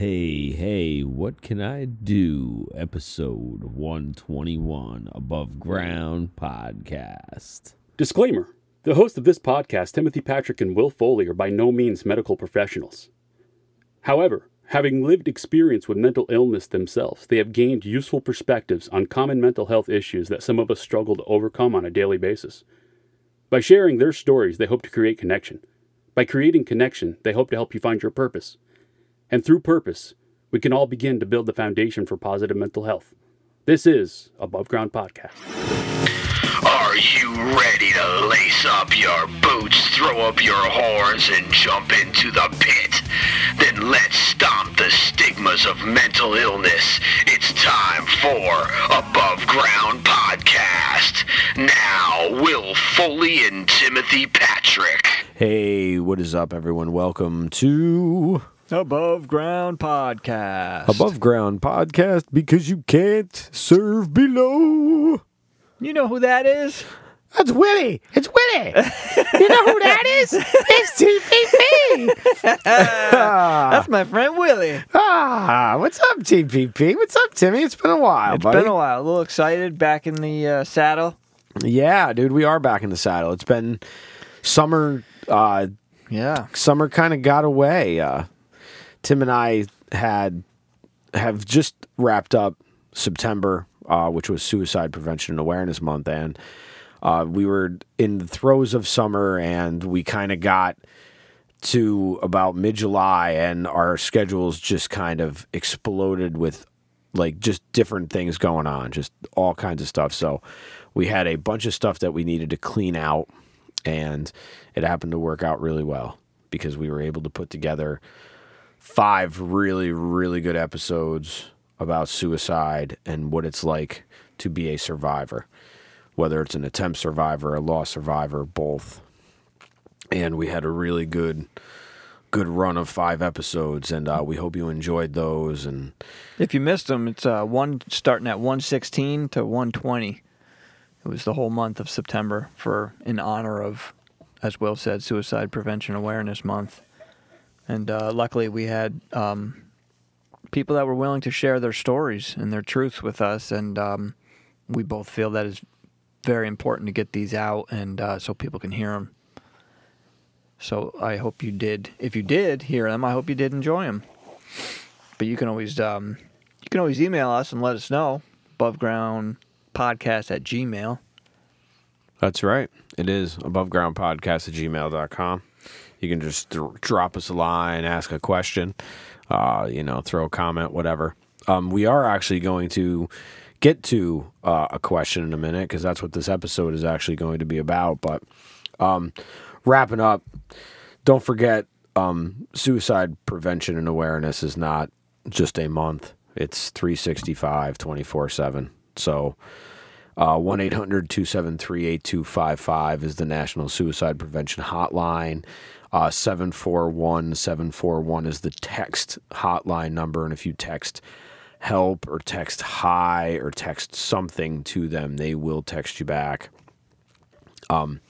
Hey, hey, what can I do? Episode 121 Above Ground Podcast. Disclaimer The hosts of this podcast, Timothy Patrick and Will Foley, are by no means medical professionals. However, having lived experience with mental illness themselves, they have gained useful perspectives on common mental health issues that some of us struggle to overcome on a daily basis. By sharing their stories, they hope to create connection. By creating connection, they hope to help you find your purpose. And through purpose, we can all begin to build the foundation for positive mental health. This is Above Ground Podcast. Are you ready to lace up your boots, throw up your horns, and jump into the pit? Then let's stomp the stigmas of mental illness. It's time for Above Ground Podcast. Now, Will Foley and Timothy Patrick. Hey, what is up, everyone? Welcome to Above Ground Podcast. Above Ground Podcast because you can't serve below. You know who that is? That's Willie. It's Willie. you know who that is? It's TPP. That's my friend Willie. ah, what's up, TPP? What's up, Timmy? It's been a while, It's buddy. been a while. A little excited back in the uh, saddle. Yeah, dude, we are back in the saddle. It's been summer. Uh, Yeah. summer kind of got away. Uh, Tim and I had have just wrapped up September, uh, which was Suicide Prevention and Awareness Month, and uh, we were in the throes of summer, and we kind of got to about mid July, and our schedules just kind of exploded with like just different things going on, just all kinds of stuff. So we had a bunch of stuff that we needed to clean out, and it happened to work out really well because we were able to put together five really, really good episodes about suicide and what it's like to be a survivor, whether it's an attempt survivor, a lost survivor, both. And we had a really good, good run of five episodes, and uh, we hope you enjoyed those. And If you missed them, it's uh, one starting at 116 to 120. It was the whole month of September for in honor of, as Will said, Suicide Prevention Awareness Month. And uh, luckily, we had um, people that were willing to share their stories and their truths with us, and um, we both feel that is very important to get these out, and uh, so people can hear them. So I hope you did. If you did hear them, I hope you did enjoy them. But you can always um, you can always email us and let us know. Abovegroundpodcast at gmail. That's right. It is abovegroundpodcast at gmail.com. You can just th- drop us a line, ask a question, uh, you know, throw a comment, whatever. Um, we are actually going to get to uh, a question in a minute because that's what this episode is actually going to be about. But um, wrapping up, don't forget um, suicide prevention and awareness is not just a month, it's 365, 24 7. So, uh, 1 800 273 8255 is the National Suicide Prevention Hotline. Uh, 741 741 is the text hotline number. And if you text help or text hi or text something to them, they will text you back. Um,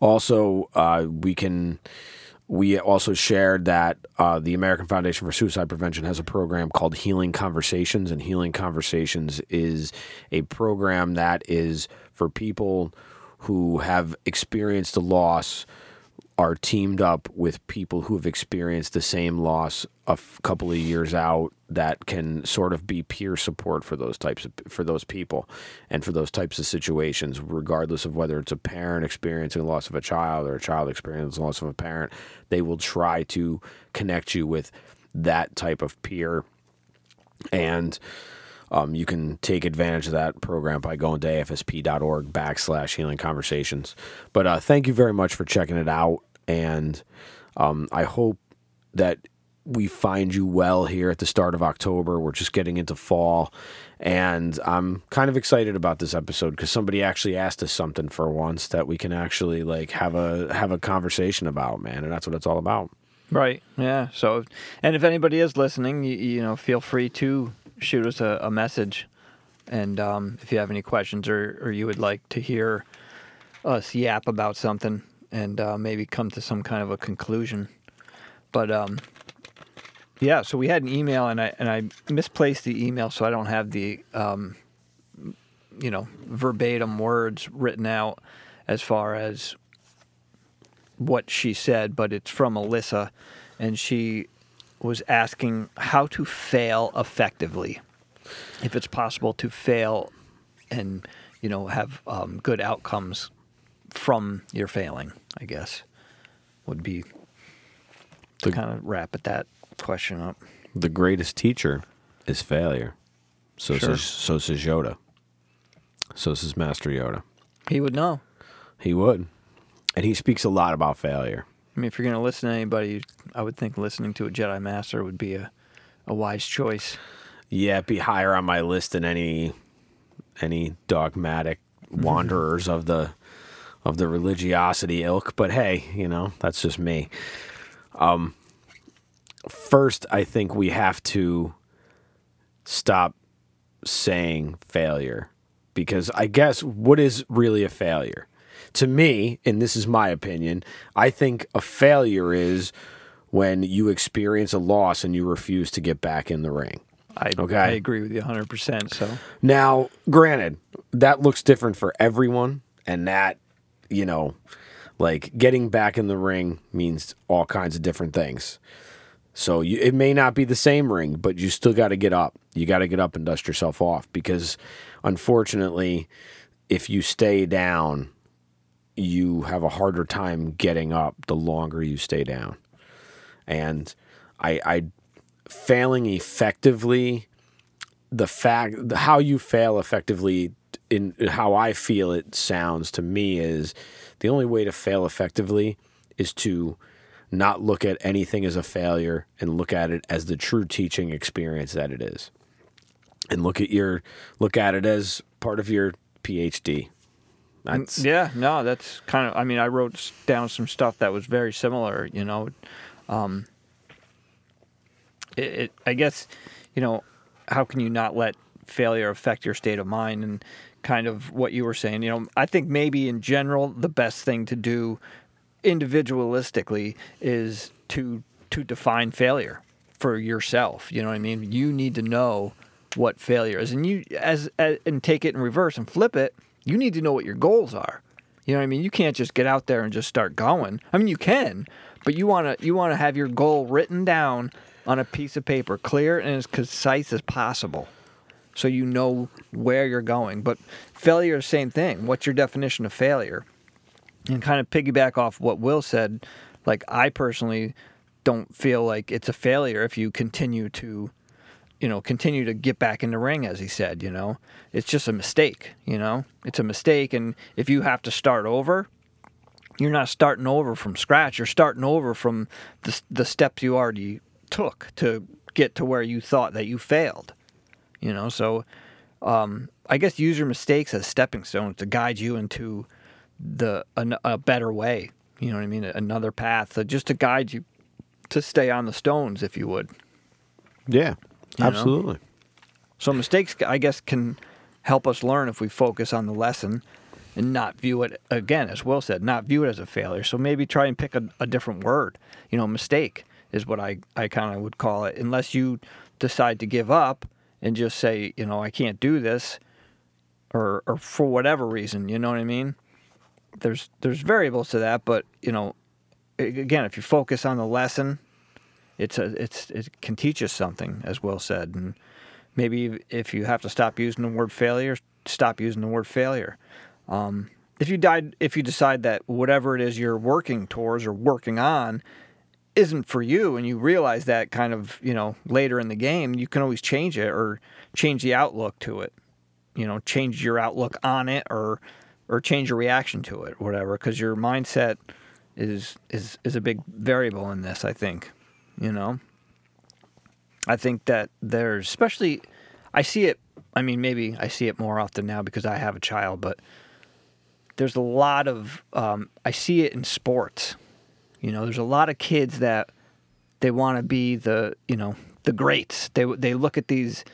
also, uh, we can. We also shared that uh, the American Foundation for Suicide Prevention has a program called Healing Conversations, and Healing Conversations is a program that is for people who have experienced a loss, are teamed up with people who have experienced the same loss a f- couple of years out that can sort of be peer support for those types of for those people and for those types of situations regardless of whether it's a parent experiencing the loss of a child or a child experiencing the loss of a parent they will try to connect you with that type of peer and um, you can take advantage of that program by going to afsp.org backslash healing conversations. But uh, thank you very much for checking it out. And um, I hope that we find you well here at the start of October. We're just getting into fall. And I'm kind of excited about this episode because somebody actually asked us something for once that we can actually like have a have a conversation about, man. And that's what it's all about. Right. Yeah. So, and if anybody is listening, you, you know, feel free to shoot us a, a message. And um, if you have any questions or, or you would like to hear us yap about something and uh, maybe come to some kind of a conclusion. But um, Yeah, so we had an email, and I and I misplaced the email, so I don't have the um, you know verbatim words written out as far as what she said, but it's from Alyssa, and she was asking how to fail effectively, if it's possible to fail and you know have um, good outcomes from your failing. I guess would be to The- kind of wrap at that question up. The greatest teacher is failure. So Sure. says so says Yoda. So says Master Yoda. He would know. He would. And he speaks a lot about failure. I mean, if you're going to listen to anybody, I would think listening to a Jedi Master would be a, a wise choice. Yeah, it'd be higher on my list than any any dogmatic wanderers of the of the religiosity ilk. But hey, you know, that's just me. Um first I think we have to stop saying failure because I guess what is really a failure? To me, and this is my opinion, I think a failure is when you experience a loss and you refuse to get back in the ring. I, Okay. I agree with you 100%. So, Now, granted, that looks different for everyone, and that, you know, like getting back in the ring means all kinds of different things. So you, it may not be the same ring, but you still got to get up. You got to get up and dust yourself off because, unfortunately, if you stay down, you have a harder time getting up the longer you stay down. And I, I failing effectively the fact how you fail effectively in how I feel it sounds to me is the only way to fail effectively is to not look at anything as a failure and look at it as the true teaching experience that it is. And look at your look at it as part of your PhD. That's yeah, no, that's kind of, I mean, I wrote down some stuff that was very similar, you know. Um, it, it, I guess, you know, how can you not let failure affect your state of mind and kind of what you were saying? You know, I think maybe in general, the best thing to do individualistically is to to define failure for yourself. You know what I mean? You need to know what failure is, and you as, as and take it in reverse and flip it. You need to know what your goals are. You know what I mean? You can't just get out there and just start going. I mean, you can, but you want to you want to have your goal written down on a piece of paper, clear and as concise as possible, so you know where you're going. But failure is the same thing. What's your definition of failure? and kind of piggyback off what Will said, like I personally don't feel like it's a failure if you continue to, you know, continue to get back in the ring, as he said. You know, it's just a mistake. You know, it's a mistake, and if you have to start over, you're not starting over from scratch. You're starting over from the the steps you already took to get to where you thought that you failed. You know, so um, I guess use your mistakes as stepping stones to guide you into the an, a better way. You know what I mean? Another path, uh, just to guide you to stay on the stones, if you would. yeah, You know? absolutely. So mistakes, I guess, can help us learn if we focus on the lesson and not view it again, as Will said, not view it as a failure. So maybe try and pick a, a different word. You know, mistake is what I, I kind of would call it. Unless you decide to give up and just say, you know, I can't do this, or or for whatever reason, you know what I mean. There's there's variables to that, but you know, again, if you focus on the lesson, it's a it's it can teach us something, as Will said, and maybe if you have to stop using the word failure, stop using the word failure. Um, if you died, if you decide that whatever it is you're working towards or working on isn't for you, and you realize that kind of you know later in the game, you can always change it or change the outlook to it. You know, change your outlook on it or or change your reaction to it, whatever, because your mindset is is is a big variable in this. I think, you know. I think that there's especially I see it I mean maybe I see it more often now because I have a child, but there's a lot of um, I see it in sports. You know, there's a lot of kids that they want to be the you know the greats. They they look at these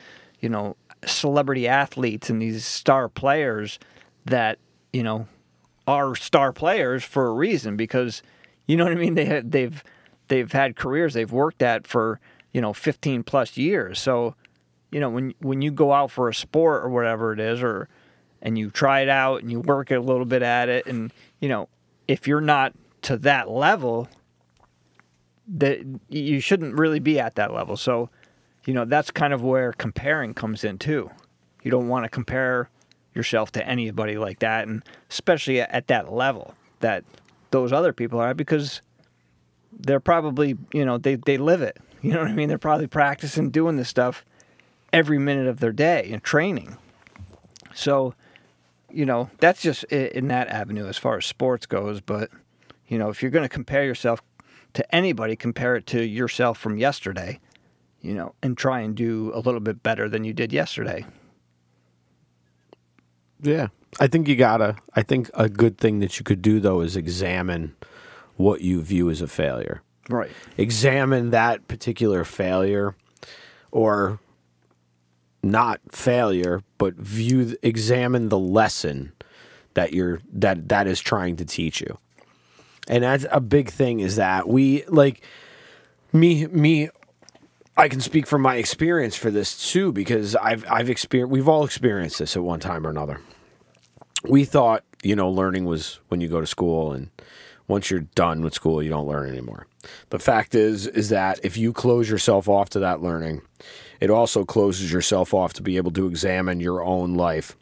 you know celebrity athletes and these star players that you know are star players for a reason because you know what I mean. They had, they've they've had careers they've worked at for you know 15 plus years. So you know when when you go out for a sport or whatever it is, or and you try it out and you work a little bit at it, and you know if you're not to that level, that you shouldn't really be at that level. So you know that's kind of where comparing comes in too. You don't want to compare yourself to anybody like that, and especially at that level that those other people are because they're probably you know they they live it. You know what I mean? They're probably practicing doing this stuff every minute of their day and training. So, you know, that's just in that avenue as far as sports goes. But, you know, if you're going to compare yourself to anybody, compare it to yourself from yesterday, you know, and try and do a little bit better than you did yesterday. Yeah. I think you gotta. I think a good thing that you could do though is examine what you view as a failure. Right. Examine that particular failure, or not failure, but view examine the lesson that you're that that is trying to teach you. And that's a big thing is that we like me me I can speak from my experience for this too because I've I've experienced we've all experienced this at one time or another. We thought, you know, learning was when you go to school and once you're done with school you don't learn anymore. The fact is is that if you close yourself off to that learning, it also closes yourself off to be able to examine your own life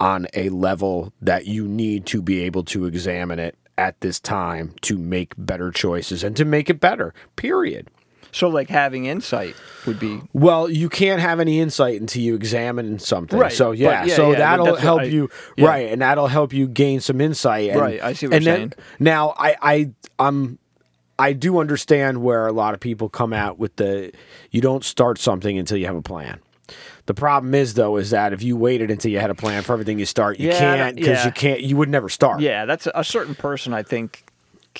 on a level that you need to be able to examine it at this time to make better choices and to make it better. Period. So, like having insight would be Well, you can't have any insight until you examine something. Right, So yeah, yeah, so yeah, that'll help I- you yeah. right, and that'll help you gain some insight. And, Right, I see what and you're then- saying. Now, I, I, I'm, I do understand where a lot of people come out with the you don't start something until you have a plan. The problem is though is that if you waited until you had a plan for everything you start, you Yeah, can't because yeah. you can't. You would never start. yeah. That's a certain person. I think.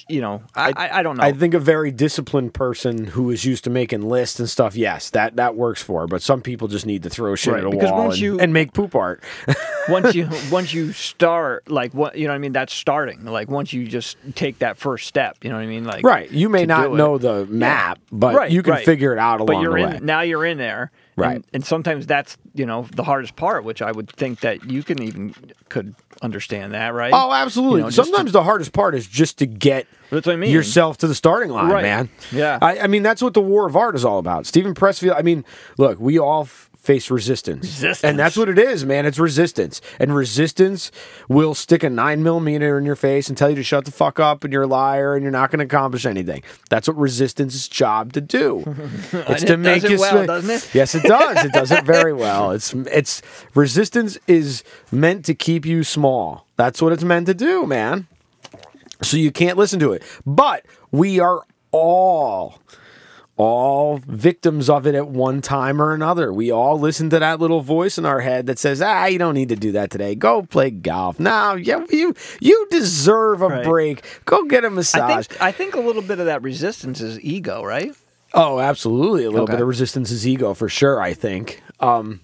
You know, I I, I don't know. I think a very disciplined person who is used to making lists and stuff, yes, that that works for. her. But some people just need to throw shit Right, at a wall once and, you- and make poop art. once you once you start like what you know what I mean that's starting like once you just take that first step you know what I mean like right. You may not do it. know the map, but Right, you can right. figure it out along but you're the in way. now you're in there Right. and, and sometimes that's you know the hardest part which I would think that you can even could understand that right Oh, absolutely. You know, just to- Sometimes the hardest part is just to get That's what I mean. yourself to the starting line, Right. man. Yeah. I, I mean, that's what the war of art is all about. Steven Pressfield, I mean, look, we all f- face resistance. Resistance. And that's what it is, man. It's resistance. And resistance will stick a nine millimeter in your face and tell you to shut the fuck up and you're a liar and you're not going to accomplish anything. That's what resistance's job to do. It's to it make does it you well, doesn't it? Yes, it does. It does it very well. It's it's resistance is meant to keep you small. That's what it's meant to do, man. So you can't listen to it. But we are all all victims of it at one time or another. We all listen to that little voice in our head that says, "Ah, you don't need to do that today. Go play golf. Now, yeah, you you deserve a Right. break. Go get a massage." think I think a little bit of that resistance is ego right Oh, absolutely. A little Okay. bit of resistance is ego for sure, I think. Um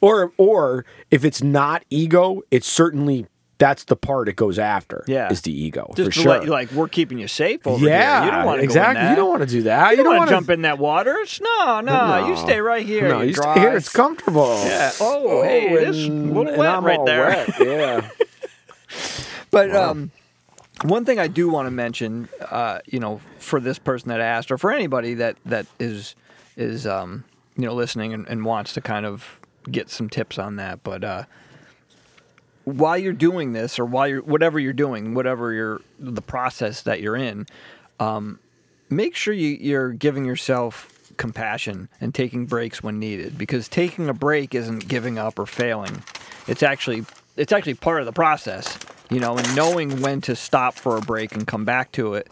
or or if it's not ego, it's certainly that's the part it goes after. Yeah. Is the ego. just for to sure. let you like we're keeping you safe over yeah, here you don't want to exactly. go in that. You don't want to do that. you don't want wanna jump in that water It's- no, no you stay right here No, you, you stay here. It's comfortable. Yeah. Oh, hey, it is a little wet right there. wet, Yeah. But um, one thing I do want to mention, uh, you know, for this person that asked, or for anybody that that is is um, you know listening and, and wants to kind of get some tips on that, but uh, while you're doing this, or while you're whatever you're doing, whatever you're the process that you're in, um, make sure you, you're giving yourself compassion and taking breaks when needed because taking a break isn't giving up or failing. It's actually it's actually part of the process you know and knowing when to stop for a break and come back to it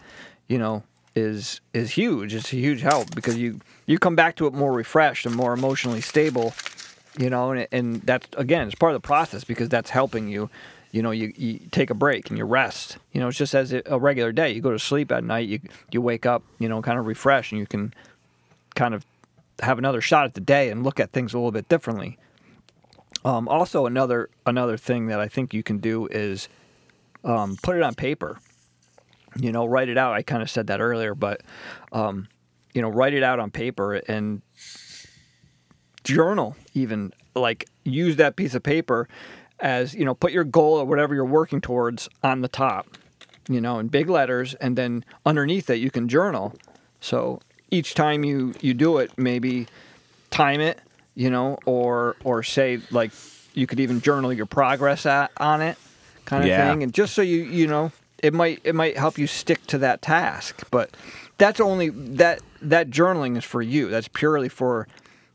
you know is is huge. It's a huge help because you you come back to it more refreshed and more emotionally stable you know and, and that's again it's part of the process because that's helping you you know you, you take a break and you rest. You know it's just as a regular day. You go to sleep at night you you wake up you know kind of refreshed and you can kind of have another shot at the day and look at things a little bit differently. Um, also another another thing that i think you can do is um, put it on paper. You know write it out. I kind of said that earlier but um, you know, write it out on paper and journal even like use that piece of paper as you know put your goal or whatever you're working towards on the top you know in big letters and then underneath it you can journal so each time you you do it maybe time it you know or or say like you could even journal your progress at, on it kind of Yeah. thing and just so you you know it might it might help you stick to that task but that's only that that journaling is for you that's purely for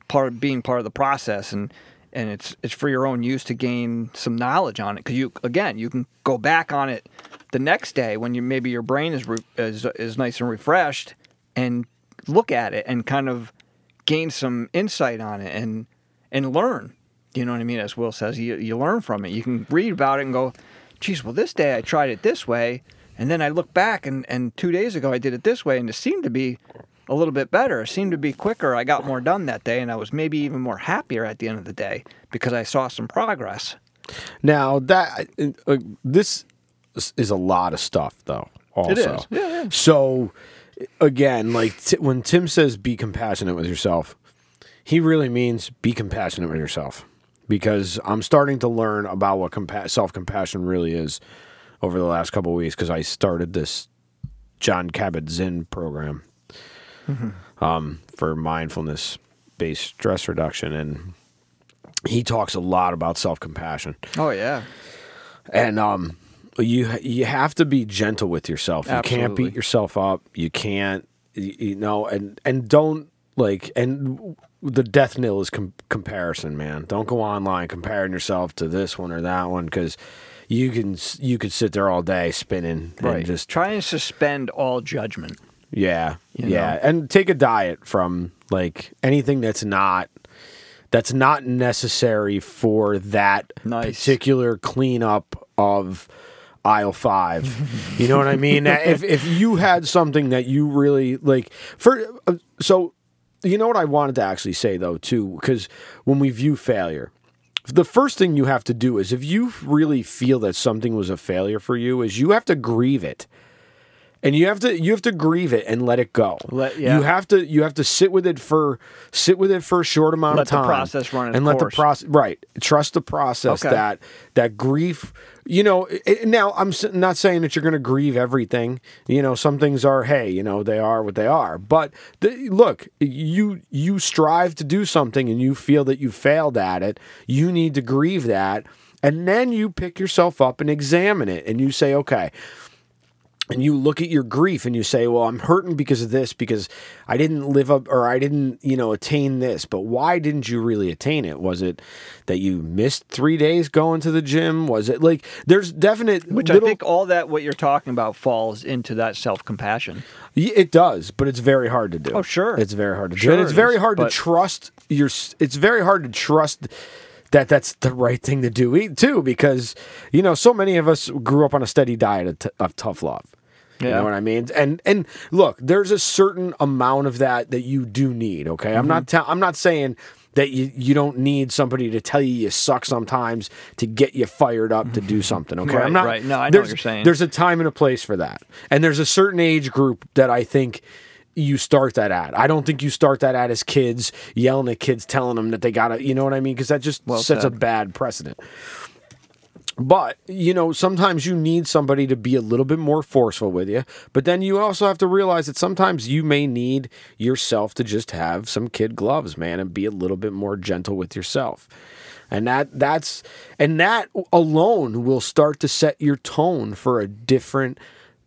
part of being part of the process and and it's it's for your own use to gain some knowledge on it. Because you again you can go back on it the next day when you maybe your brain is re, is is nice and refreshed and look at it and kind of gain some insight on it and and learn. You know what I mean? As Will says you you learn from it. You can read about it and go geez well this day I tried it this way. And then I look back and and two days ago I did it this way and it seemed to be a little bit better. It seemed to be quicker. I got more done that day, and I was maybe even more happier at the end of the day because I saw some progress. Now that uh, this is a lot of stuff, though. Also, It is. Yeah, yeah. So again, like t- when Tim says be compassionate with yourself, he really means be compassionate with yourself because I'm starting to learn about what compa- self compassion really is over the last couple of weeks because I started this Jon Kabat-Zinn program um, for mindfulness based stress reduction and he talks a lot about self compassion Oh yeah, and um you you have to be gentle with yourself. You can't beat yourself up. You can't you, you know and and don't like and the death knell is com- comparison, man. Don't go online comparing yourself to this one or that one cuz you can you could sit there all day spinning right. and just try and suspend all judgment. Yeah. You yeah. know? And take a diet from like anything that's not that's not necessary for that Nice. particular cleanup of aisle five. you know what I mean? If if you had something that you really like for uh, so you know what I wanted to actually say though too because when we view failure the first thing you have to do is if you really feel that something was a failure for you is you have to grieve it and you have to you have to grieve it and let it go. Let- yeah. You have to you have to sit with it for sit with it for a short amount Let of the time. process run and let the course. process right. Trust the process Okay. that that grief. You know, it, now I'm not saying that you're going to grieve everything. You know, some things are hey, you know, they are what they are. But the, look, you you strive to do something and you feel that you failed at it. You need to grieve that. And then you pick yourself up and examine it and you say, okay, and you look at your grief and you say, "Well, I'm hurting because of this because I didn't live up or I didn't, you know, attain this." But why didn't you really attain it? Was it that you missed 3 days going to the gym? Was it like there's definite Which little, I think all that what you're talking about falls into that self compassion. It does, but it's very hard to do. Oh, sure. It's very hard to do. Sure And it's it very is, hard to but- trust your it's very hard to trust that that's the right thing to do e- too because you know so many of us grew up on a steady diet of, t- of tough love. You Yeah. know what I mean? And and look, there's a certain amount of that that you do need. Okay, I'm not Mm-hmm. I'm not saying that you, you don't need somebody to tell you you suck sometimes to get you fired up to do something. Okay, Right, I'm not. right. No, I know what you're saying. There's a time and a place for that, and there's a certain age group that I think you start that at. I don't think you start that at as kids yelling at kids, telling them that they gotta. You know what I mean? Because that just Well sets a bad precedent. But, you know, sometimes you need somebody to be a little bit more forceful with you. But then you also have to realize that sometimes you may need yourself to just have some kid gloves, man, and be a little bit more gentle with yourself. And that that's and that alone will start to set your tone for a different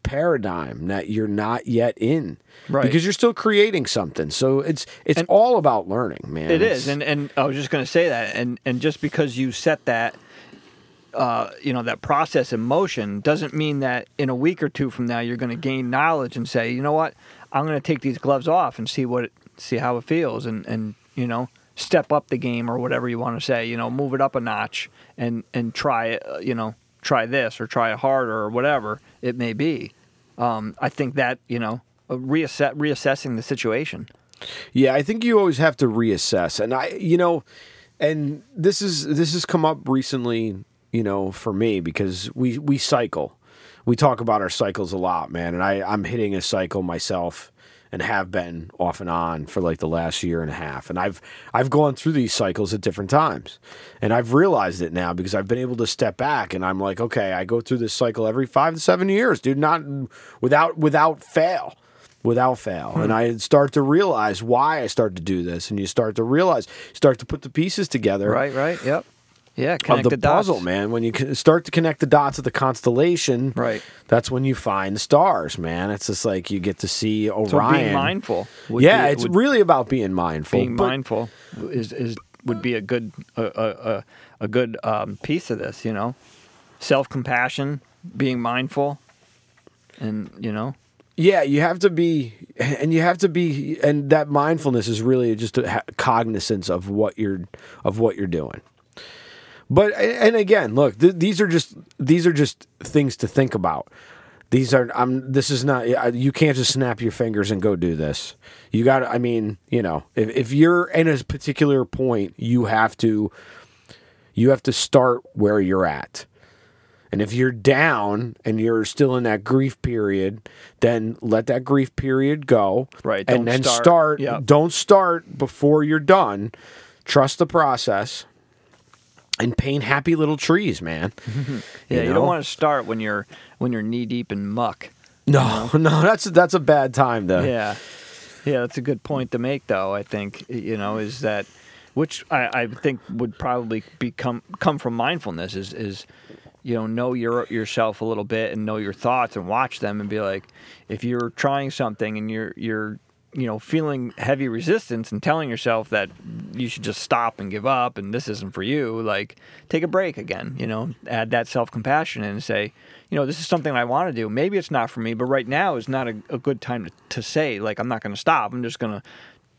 paradigm that you're not yet in. Right. Because you're still creating something. So it's it's all about learning, man. It It's- is, and and I was just going to say that, and and just because you set that, uh, you know, that process in motion doesn't mean that in a week or two from now you're going to gain knowledge and say, you know what, I'm going to take these gloves off and see what it, see how it feels, and and you know, step up the game or whatever you want to say, you know, move it up a notch and and try it, uh, you know, try this or try it harder or whatever it may be. Um, I think that you know, uh, reassess reassessing the situation. Yeah, I think you always have to reassess, and I, you know, and this is this has come up recently, you know, for me because we we cycle, we talk about our cycles a lot, man, and I I'm hitting a cycle myself and have been off and on for like the last year and a half. And I've I've gone through these cycles at different times. And I've realized it now because I've been able to step back and I'm like, okay, I go through this cycle every 5 to 7 years, dude, not without without fail. Without fail. Hmm. And I start to realize why I start to do this and you start to realize start to put the pieces together Right, right. Yep. Yeah, of connect the, the, dots. puzzle, man. When you start to connect the dots of the constellation, Right. That's when you find stars, man. It's just like you get to see Orion. So being mindful. yeah, be- it's really about being mindful. being mindful is is would be a good a a, a, a good um, piece of this. You know, self compassion, being mindful, and you know, Yeah, you have to be, and you have to be, and that mindfulness is really just a cognizance of what you're of what you're doing. But and again, look, th- these are just these are just things to think about. These are I'm. This is not. You can't just snap your fingers and go do this. You got. I mean, you know, if if you're in a particular point, you have to. You have to start where you're at. And if you're down and you're still in that grief period, then let that grief period go. Right, don't And then start- start. yep. Don't start before you're done. Trust the process and paint happy little trees, man. yeah, you, know? don't want to start when you're when you're knee deep in muck. No, no, that's that's a bad time though. Yeah, yeah, that's a good point to make, though. I think you know is that which I, I think would probably become come from mindfulness is is you know know your yourself a little bit and know your thoughts and watch them and be like if you're trying something and you're you're you know feeling heavy resistance and telling yourself that you should just stop and give up and this isn't for you like take a break again you know add that self-compassion and say you know this is something i want to do maybe it's not for me but right now is not a, a good time to, to say like i'm not going to stop i'm just going to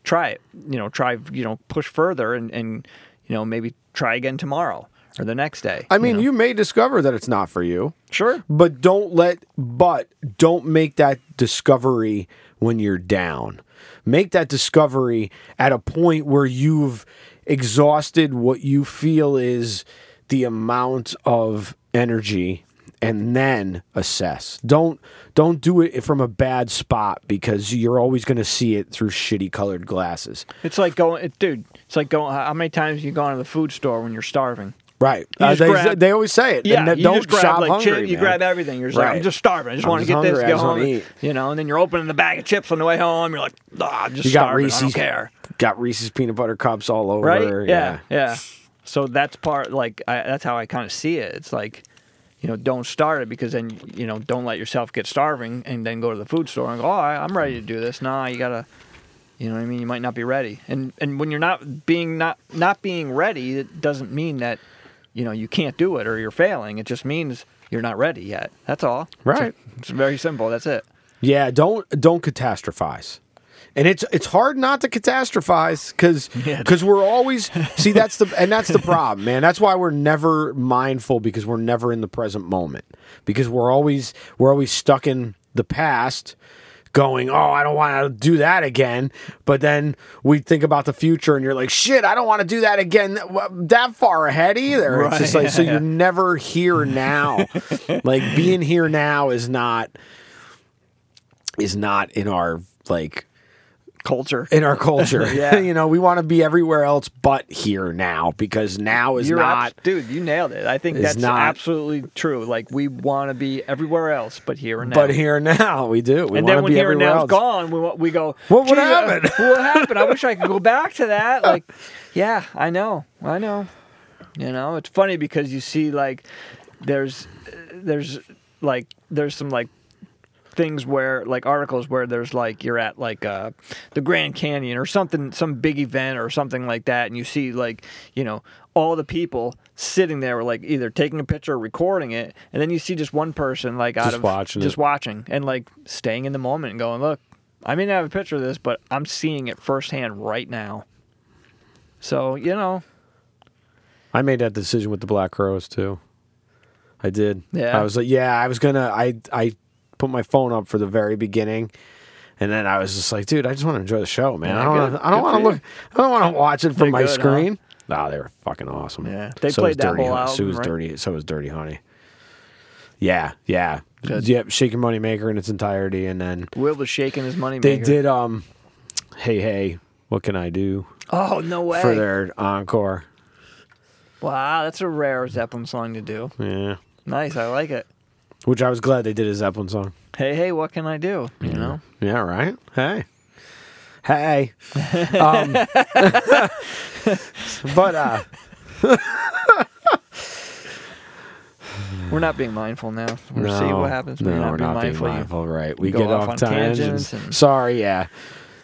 try it you know try you know push further and and you know maybe try again tomorrow or the next day I mean, know? you may discover that it's not for you. sure But don't let but don't make that discovery when you're down. Make that discovery at a point where you've exhausted what you feel is the amount of energy and then assess. Don't don't do it from a bad spot because you're always going to see it through shitty colored glasses. It's like going, dude. It's like going. How many times you gone to the food store when you're starving? Right. Uh, they, grab- they always say it. Yeah, And you don't just grab shop like hungry, chip, you grab everything. You're just like, I'm just starving. I just I'm want to get this, hungry, I go home. eat. You know, and then you're opening the bag of chips on the way home. You're like, ah, I'm just You got starving. Reese's I don't care. Got Reese's peanut butter cups all over. Right? Yeah, yeah. So that's part. Like I, that's how I kind of see it. It's like, you know, don't start it because then you know, don't let yourself get starving and then go to the food store and go, oh, I, I'm ready to do this. Nah, you gotta. You know what I mean? You might not be ready, and and when you're not being not not being ready, it doesn't mean that you know you can't do it or you're failing. It just means you're not ready yet. That's all. Right. It's, it's very simple. That's it. Yeah, don't don't catastrophize. And it's it's hard not to catastrophize because Yeah. we're always see that's the and that's the problem, man. That's why we're never mindful because we're never in the present moment because we're always we're always stuck in the past going, "Oh, I don't want to do that again." But then we think about the future and you're like, "Shit, I don't want to do that again that, that far ahead either." It's just Right, like so yeah. you're never here now. like being here now is not is not in our like Culture. in our culture. Yeah. you know, we want to be everywhere else but here now because now is You're not abs- dude. You nailed it. I think that's not- absolutely true. Like we want to be everywhere else, but here and now. but here now we do. We and then when here and now's else. gone, we we go. What would "Gee, uh, happen?" what happened? I wish I could go back to that. Like, yeah, I know, I know. You know, it's funny because you see like there's there's like there's some like things where like articles where there's like you're at like uh the Grand Canyon or something some big event or something like that and you see like you know all the people sitting there were like either taking a picture or recording it and then you see just one person like out Just of watching just it. watching and like staying in the moment and going look I may not have a picture of this but I'm seeing it firsthand right now so you know I made that decision with the Black Crowes too. I did. Yeah. I was like, yeah, I was gonna. I I put my phone up for the very beginning. And then I was just like, dude, I just want to enjoy the show, man. Yeah, I don't. Wanna, I don't want to look. I don't want to watch it from They're my good, huh? screen. No, they were fucking awesome. Yeah. They so played was that Dirty whole Honey. So was right? dirty. So was Dirty Honey. Yeah, yeah. Good. Yep, Your Money Maker in its entirety, and then Will was shaking his money. they maker. did um, Hey Hey, what can I do Oh no way! for their encore? Wow, that's a rare Zeppelin song to do. Yeah, Nice, I like it. Which I was glad they did a Zeppelin song. Hey, hey, what can I do? You know. Yeah, right. Hey, hey. um, but uh, We're not being mindful now. We'll see no, what happens when No, not we're being not being mindful. You- mindful. Right, we go get off off, on tangents. tangents and- Sorry, yeah.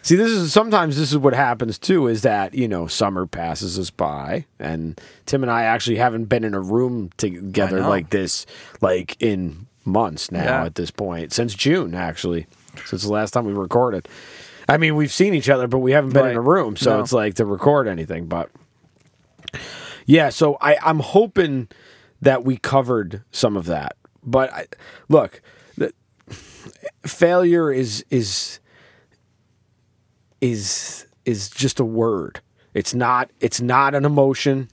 See, this is sometimes this is what happens too. Is that you know summer passes us by, and Tim and I actually haven't been in a room together know. like this, like in months now. Yeah. At this point, since June actually, since the last time we recorded. I mean, we've seen each other, but we haven't been in a room, so No. it's like to record anything. But yeah, so I, I'm hoping that we covered some of that. But I, look, the, failure is is is is just a word. It's not. It's not an emotion.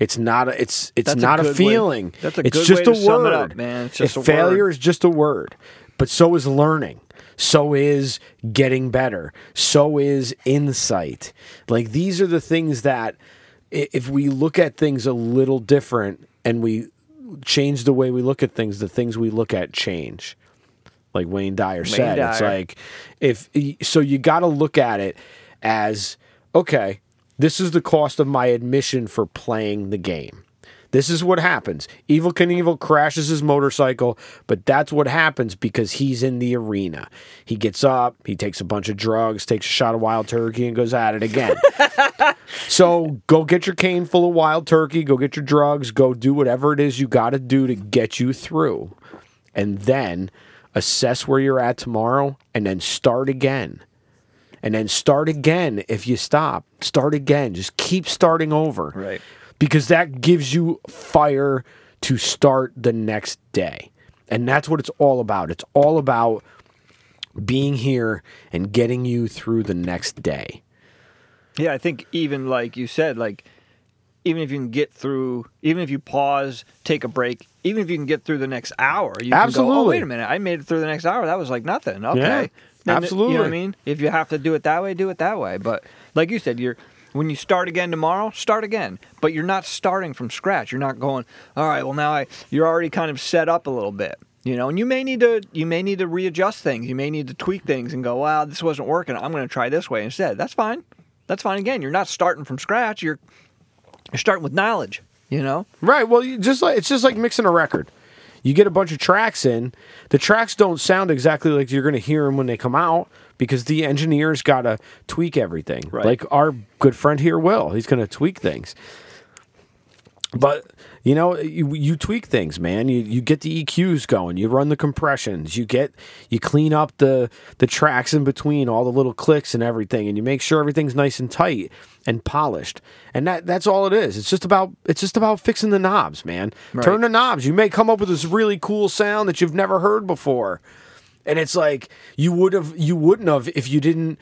It's not. A, it's it's That's not a, way- feeling. that's a it's just way a to sum it word, up, man. It's just If a failure word. is just a word, but so is learning. So is getting better. So is insight. Like these are the things that if we look at things a little different and we change the way we look at things, the things we look at change. Like Wayne Dyer said, it's Dyer. like if so you got to look at it as okay, this is the cost of my admission for playing the game. This is what happens. Evel Knievel crashes his motorcycle, but that's what happens because he's in the arena. He gets up, he takes a bunch of drugs, takes a shot of wild turkey, and goes at it again. so go get your cane full of wild turkey, go get your drugs, go do whatever it is you got to do to get you through. And then assess where you're at tomorrow and then start again and then start again if you stop. Start again. Just keep starting over. Right. Because that gives you fire to start the next day. And that's what it's all about. It's all about being here and getting you through the next day. Yeah, I think even like you said, like even if you can get through, even if you pause, take a break, even if you can get through the next hour, you can go, oh wait a minute, I made it through the next hour. That was like nothing. Okay, Yeah, Then, You know absolutely. what I mean? If you have to do it that way, do it that way. But like you said, you're when you start again tomorrow, start again. But you're not starting from scratch. You're not going, all right, well now I you're already kind of set up a little bit. You know, and you may need to you may need to readjust things. You may need to tweak things and go, wow, this wasn't working. I'm going to try this way instead. That's fine. That's fine. Again, you're not starting from scratch. You're you're starting with knowledge. You know, Right. Well, you just like it's just like mixing a record. You get a bunch of tracks in. The tracks don't sound exactly like you're going to hear them when they come out because the engineers got to tweak everything. Right. Like our good friend here, Will. He's going to tweak things. But you know, you, you tweak things, man. You you get the EQs going. You run the compressions. You get you clean up the the tracks in between, all the little clicks and everything, and you make sure everything's nice and tight and polished. And that that's all it is. It's just about it's just about fixing the knobs, man. Turn the knobs. You may come up with this really cool sound that you've never heard before. And it's like you would have you wouldn't have if you didn't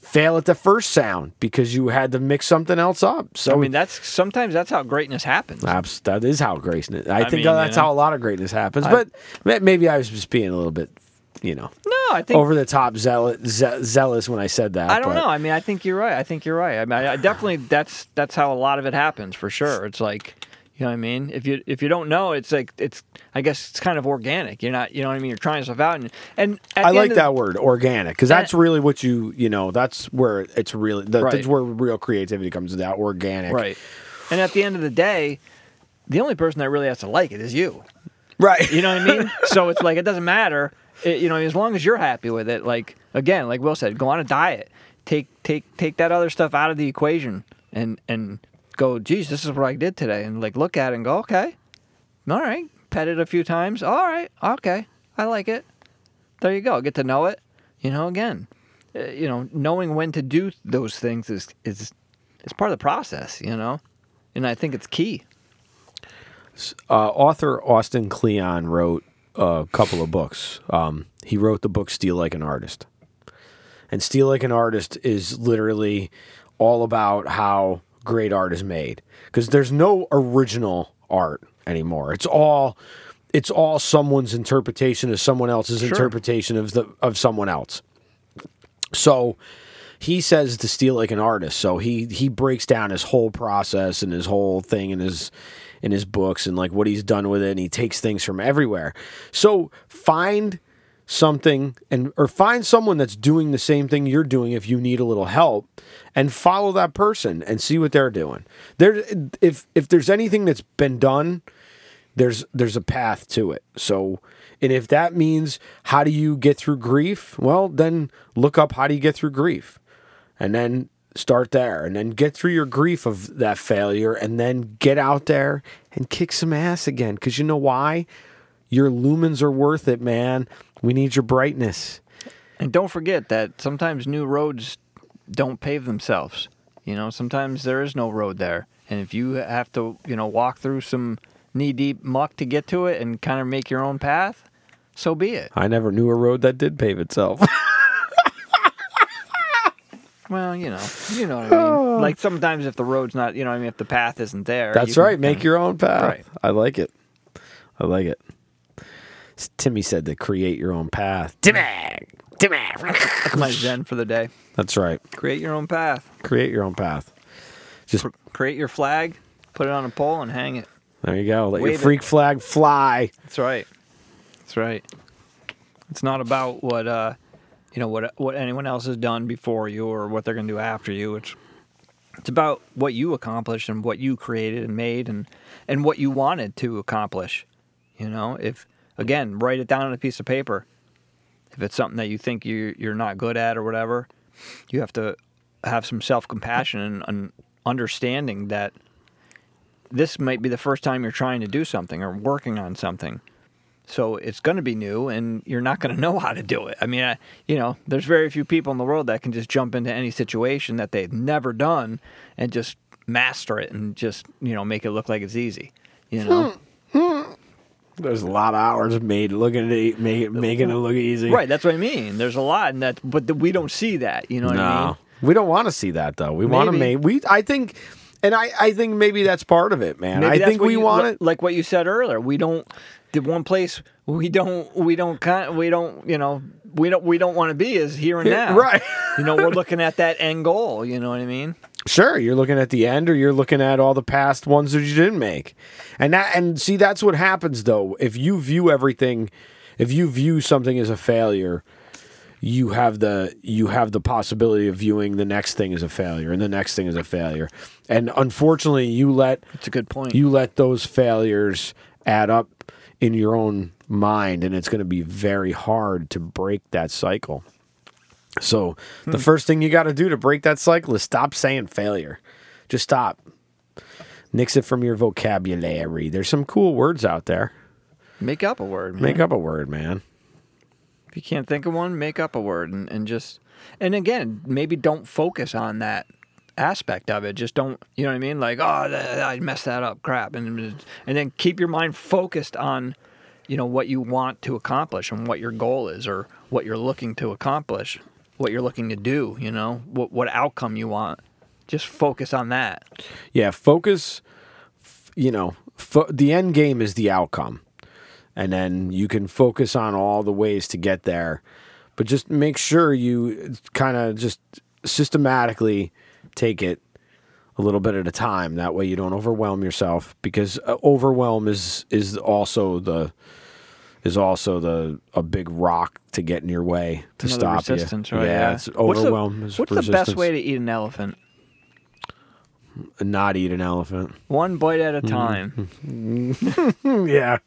fail at the first sound because you had to mix something else up. So I mean that's sometimes that's how greatness happens. Abs- that is how greatness. I, I think mean, you that's know. how a lot of greatness happens. but maybe I was just being a little bit, you know, No, I think over the top zealous, ze- zealous when I said that. I don't but- know. I mean, I think you're right. I think you're right. I mean, I, I definitely that's that's how a lot of it happens for sure. It's like, you know what I mean? If you if you don't know, it's like it's I guess it's kind of organic. You're not, you know what I mean? You're trying stuff out and and I the like that word, organic, because that's really what you, you know, that's where it's really, that, Right. that's where real creativity comes that organic. right. And at the end of the day, the only person that really has to like it is you. Right. You know what I mean? so it's like it doesn't matter. It, you know, as long as you're happy with it. Like again, like Will said, go on a diet. Take take take that other stuff out of the equation and and go. Geez, this is what I did today, and like look at it and go, okay, all right. Pet it a few times. All right, okay, I like it. There you go. Get to know it. You know, again, uh, you know, knowing when to do those things is is is part of the process. You know, and I think it's key. uh, author Austin Kleon wrote a couple of books. Um, he wrote the book Steal Like an Artist. And Steal Like an Artist is literally all about how great art is made. Because there's no original art anymore. It's all it's all someone's interpretation of someone else's Sure. interpretation of the of someone else. So he says to steal like an artist. So he he breaks down his whole process and his whole thing and his in his books and like what he's done with it and he takes things from everywhere. So find something and or find someone that's doing the same thing you're doing if you need a little help and follow that person and see what they're doing. There if if there's anything that's been done there's there's a path to it. So, and if that means how do you get through grief? Well, then look up how do you get through grief. And then start there and then get through your grief of that failure and then get out there and kick some ass again cuz you know why? Your lumens are worth it, man. We need your brightness. And don't forget that sometimes new roads don't pave themselves. You know, sometimes there is no road there. And if you have to, you know, walk through some knee deep muck to get to it and kind of make your own path, so be it. I never knew a road that did pave itself. Well, you know, you know what I mean. Like sometimes if the road's not, you know, what I mean, if the path isn't there, That's right. Make your own path. Right. I like it. I like it. S- Timmy said to create your own path. Timmy, Timmy. That's my zen for the day. That's right. Create your own path. Create your own path. Just Create your flag, put it on a pole, and hang it. there you go. Let your Wave it. freak flag fly. That's right. That's right. It's not about what uh, you know what what anyone else has done before you or what they're going to do after you. It's it's about what you accomplished and what you created and made and and what you wanted to accomplish. You know, if again, write it down on a piece of paper. If it's something that you think you you're not good at or whatever, you have to have some self compassion and, and understanding that this might be the first time you're trying to do something or working on something. So it's going to be new, and you're not going to know how to do it. I mean, I, you know, there's very few people in the world that can just jump into any situation that they've never done and just master it and just you know make it look like it's easy. You know, hmm. Hmm. There's a lot of hours made looking at it, make it, making it look easy. right? That's what I mean. There's a lot, and that, but we don't see that. You know what I mean? We don't want to see that though. We want to make. We. I think, and I. I think maybe that's part of it, man. Maybe I think we you- want it. like what you said earlier. We don't the one place we don't we don't kind we don't you know we don't we don't want to be is here and now. right. you know, we're looking at that end goal. You know what I mean? Sure, you're looking at the end, or you're looking at all the past ones that you didn't make, and that and see that's what happens though. If you view everything, if you view something as a failure, you have the you have the possibility of viewing the next thing as a failure, and the next thing as a failure, and unfortunately, you let It's a good point. you let those failures add up in your own mind, and it's going to be very hard to break that cycle. So the hmm. first thing you got to do to break that cycle is stop saying failure. Just stop. Nix it from your vocabulary. There's some cool words out there. make up a word. Man. Make up a word, man. If you can't think of one, make up a word and, and just and again, maybe don't focus on that aspect of it. Just don't, you know what I mean? Like, oh, th- I messed that up, crap, and and then keep your mind focused on, you know, what you want to accomplish and what your goal is or what you're looking to accomplish, what you're looking to do. You know, what what outcome you want. Just focus on that. Yeah, focus. You know, fo- the end game is the outcome, and then you can focus on all the ways to get there. But just make sure you kind of just systematically take it a little bit at a time. That way, you don't overwhelm yourself because uh, overwhelm is is also the is also the a big rock to get in your way to Another stop resistance, you. right? Yeah, it's What's the- overwhelm. What's the best way to eat an elephant? not eat an elephant? One bite at a Mm-hmm. time. yeah,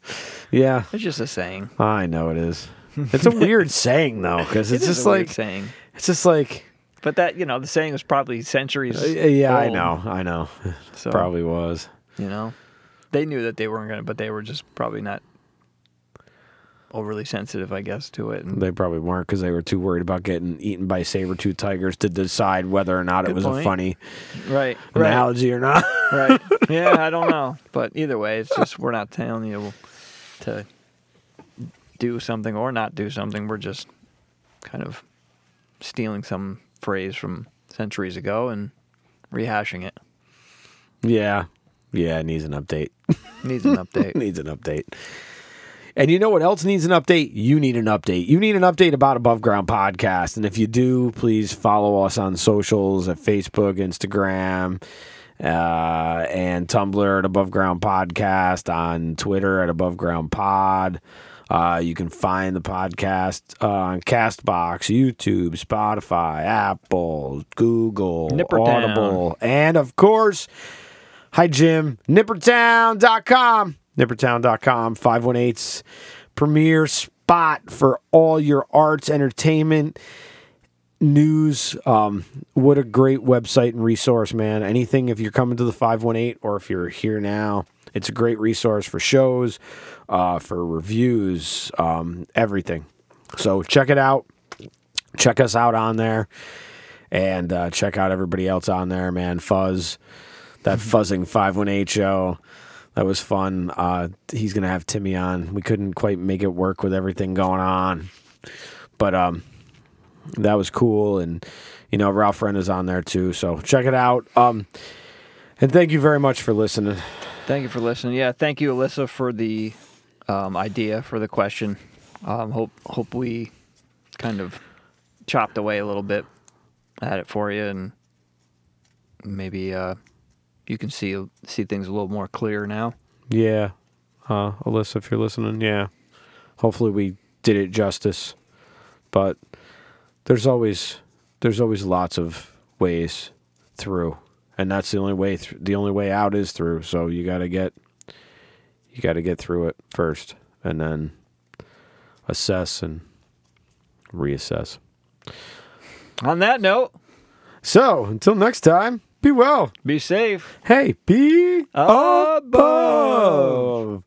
yeah. It's just a saying. I know it is. It's a weird saying though, because it's It is just a weird like saying. it's just like But that you know, the saying was probably centuries. uh, yeah, I old, know, I know. So Probably was. you know, they knew that they weren't gonna, but they were just probably not overly sensitive, I guess, to it. And They probably weren't because they were too worried about getting eaten by saber tooth tigers to decide whether or not it was a funny right, right, analogy or not. right. Yeah, I don't know, but either way, it's just we're not telling you to do something or not do something. We're just kind of stealing some phrase from centuries ago and rehashing it. yeah, yeah. It needs an update. Needs an update. needs an update. And you know what else needs an update? You need an update. You need an update about Above Ground Podcast. And if you do, please follow us on socials at Facebook, Instagram, uh, and Tumblr at Above Ground Podcast, on Twitter at Above Ground Pod. Uh, you can find the podcast uh, on Castbox, YouTube, Spotify, Apple, Google, Nippertown. Audible, and of course, hi Jim, nippertown.com. Nippertown.com, 518's premier spot for all your arts, entertainment, news. Um, what a great website and resource, man. Anything if you're coming to the 518 or if you're here now, it's a great resource for shows, uh, for reviews, um, everything. So check it out. Check us out on there and uh, check out everybody else on there, man. Fuzz, that fuzzing 518 show. That was fun. Uh, he's gonna have Timmy on. We couldn't quite make it work with everything going on, but um, that was cool. And you know, Ralph Friend is on there too. So check it out. Um, and thank you very much for listening. Thank you for listening. Yeah, thank you, Alyssa, for the um, idea for the question. Um, hope hope we kind of chopped away a little bit at it for you, and maybe uh, you can see see things a little more clear now. Yeah, uh, Alyssa, if you're listening, yeah. Hopefully we did it justice, but there's always there's always lots of ways through, and that's the only way. Th- the only way out is through. So you got to get you got to get through it first, and then assess and reassess. On that note, So until next time, be well. be safe. Hey, be Above. above.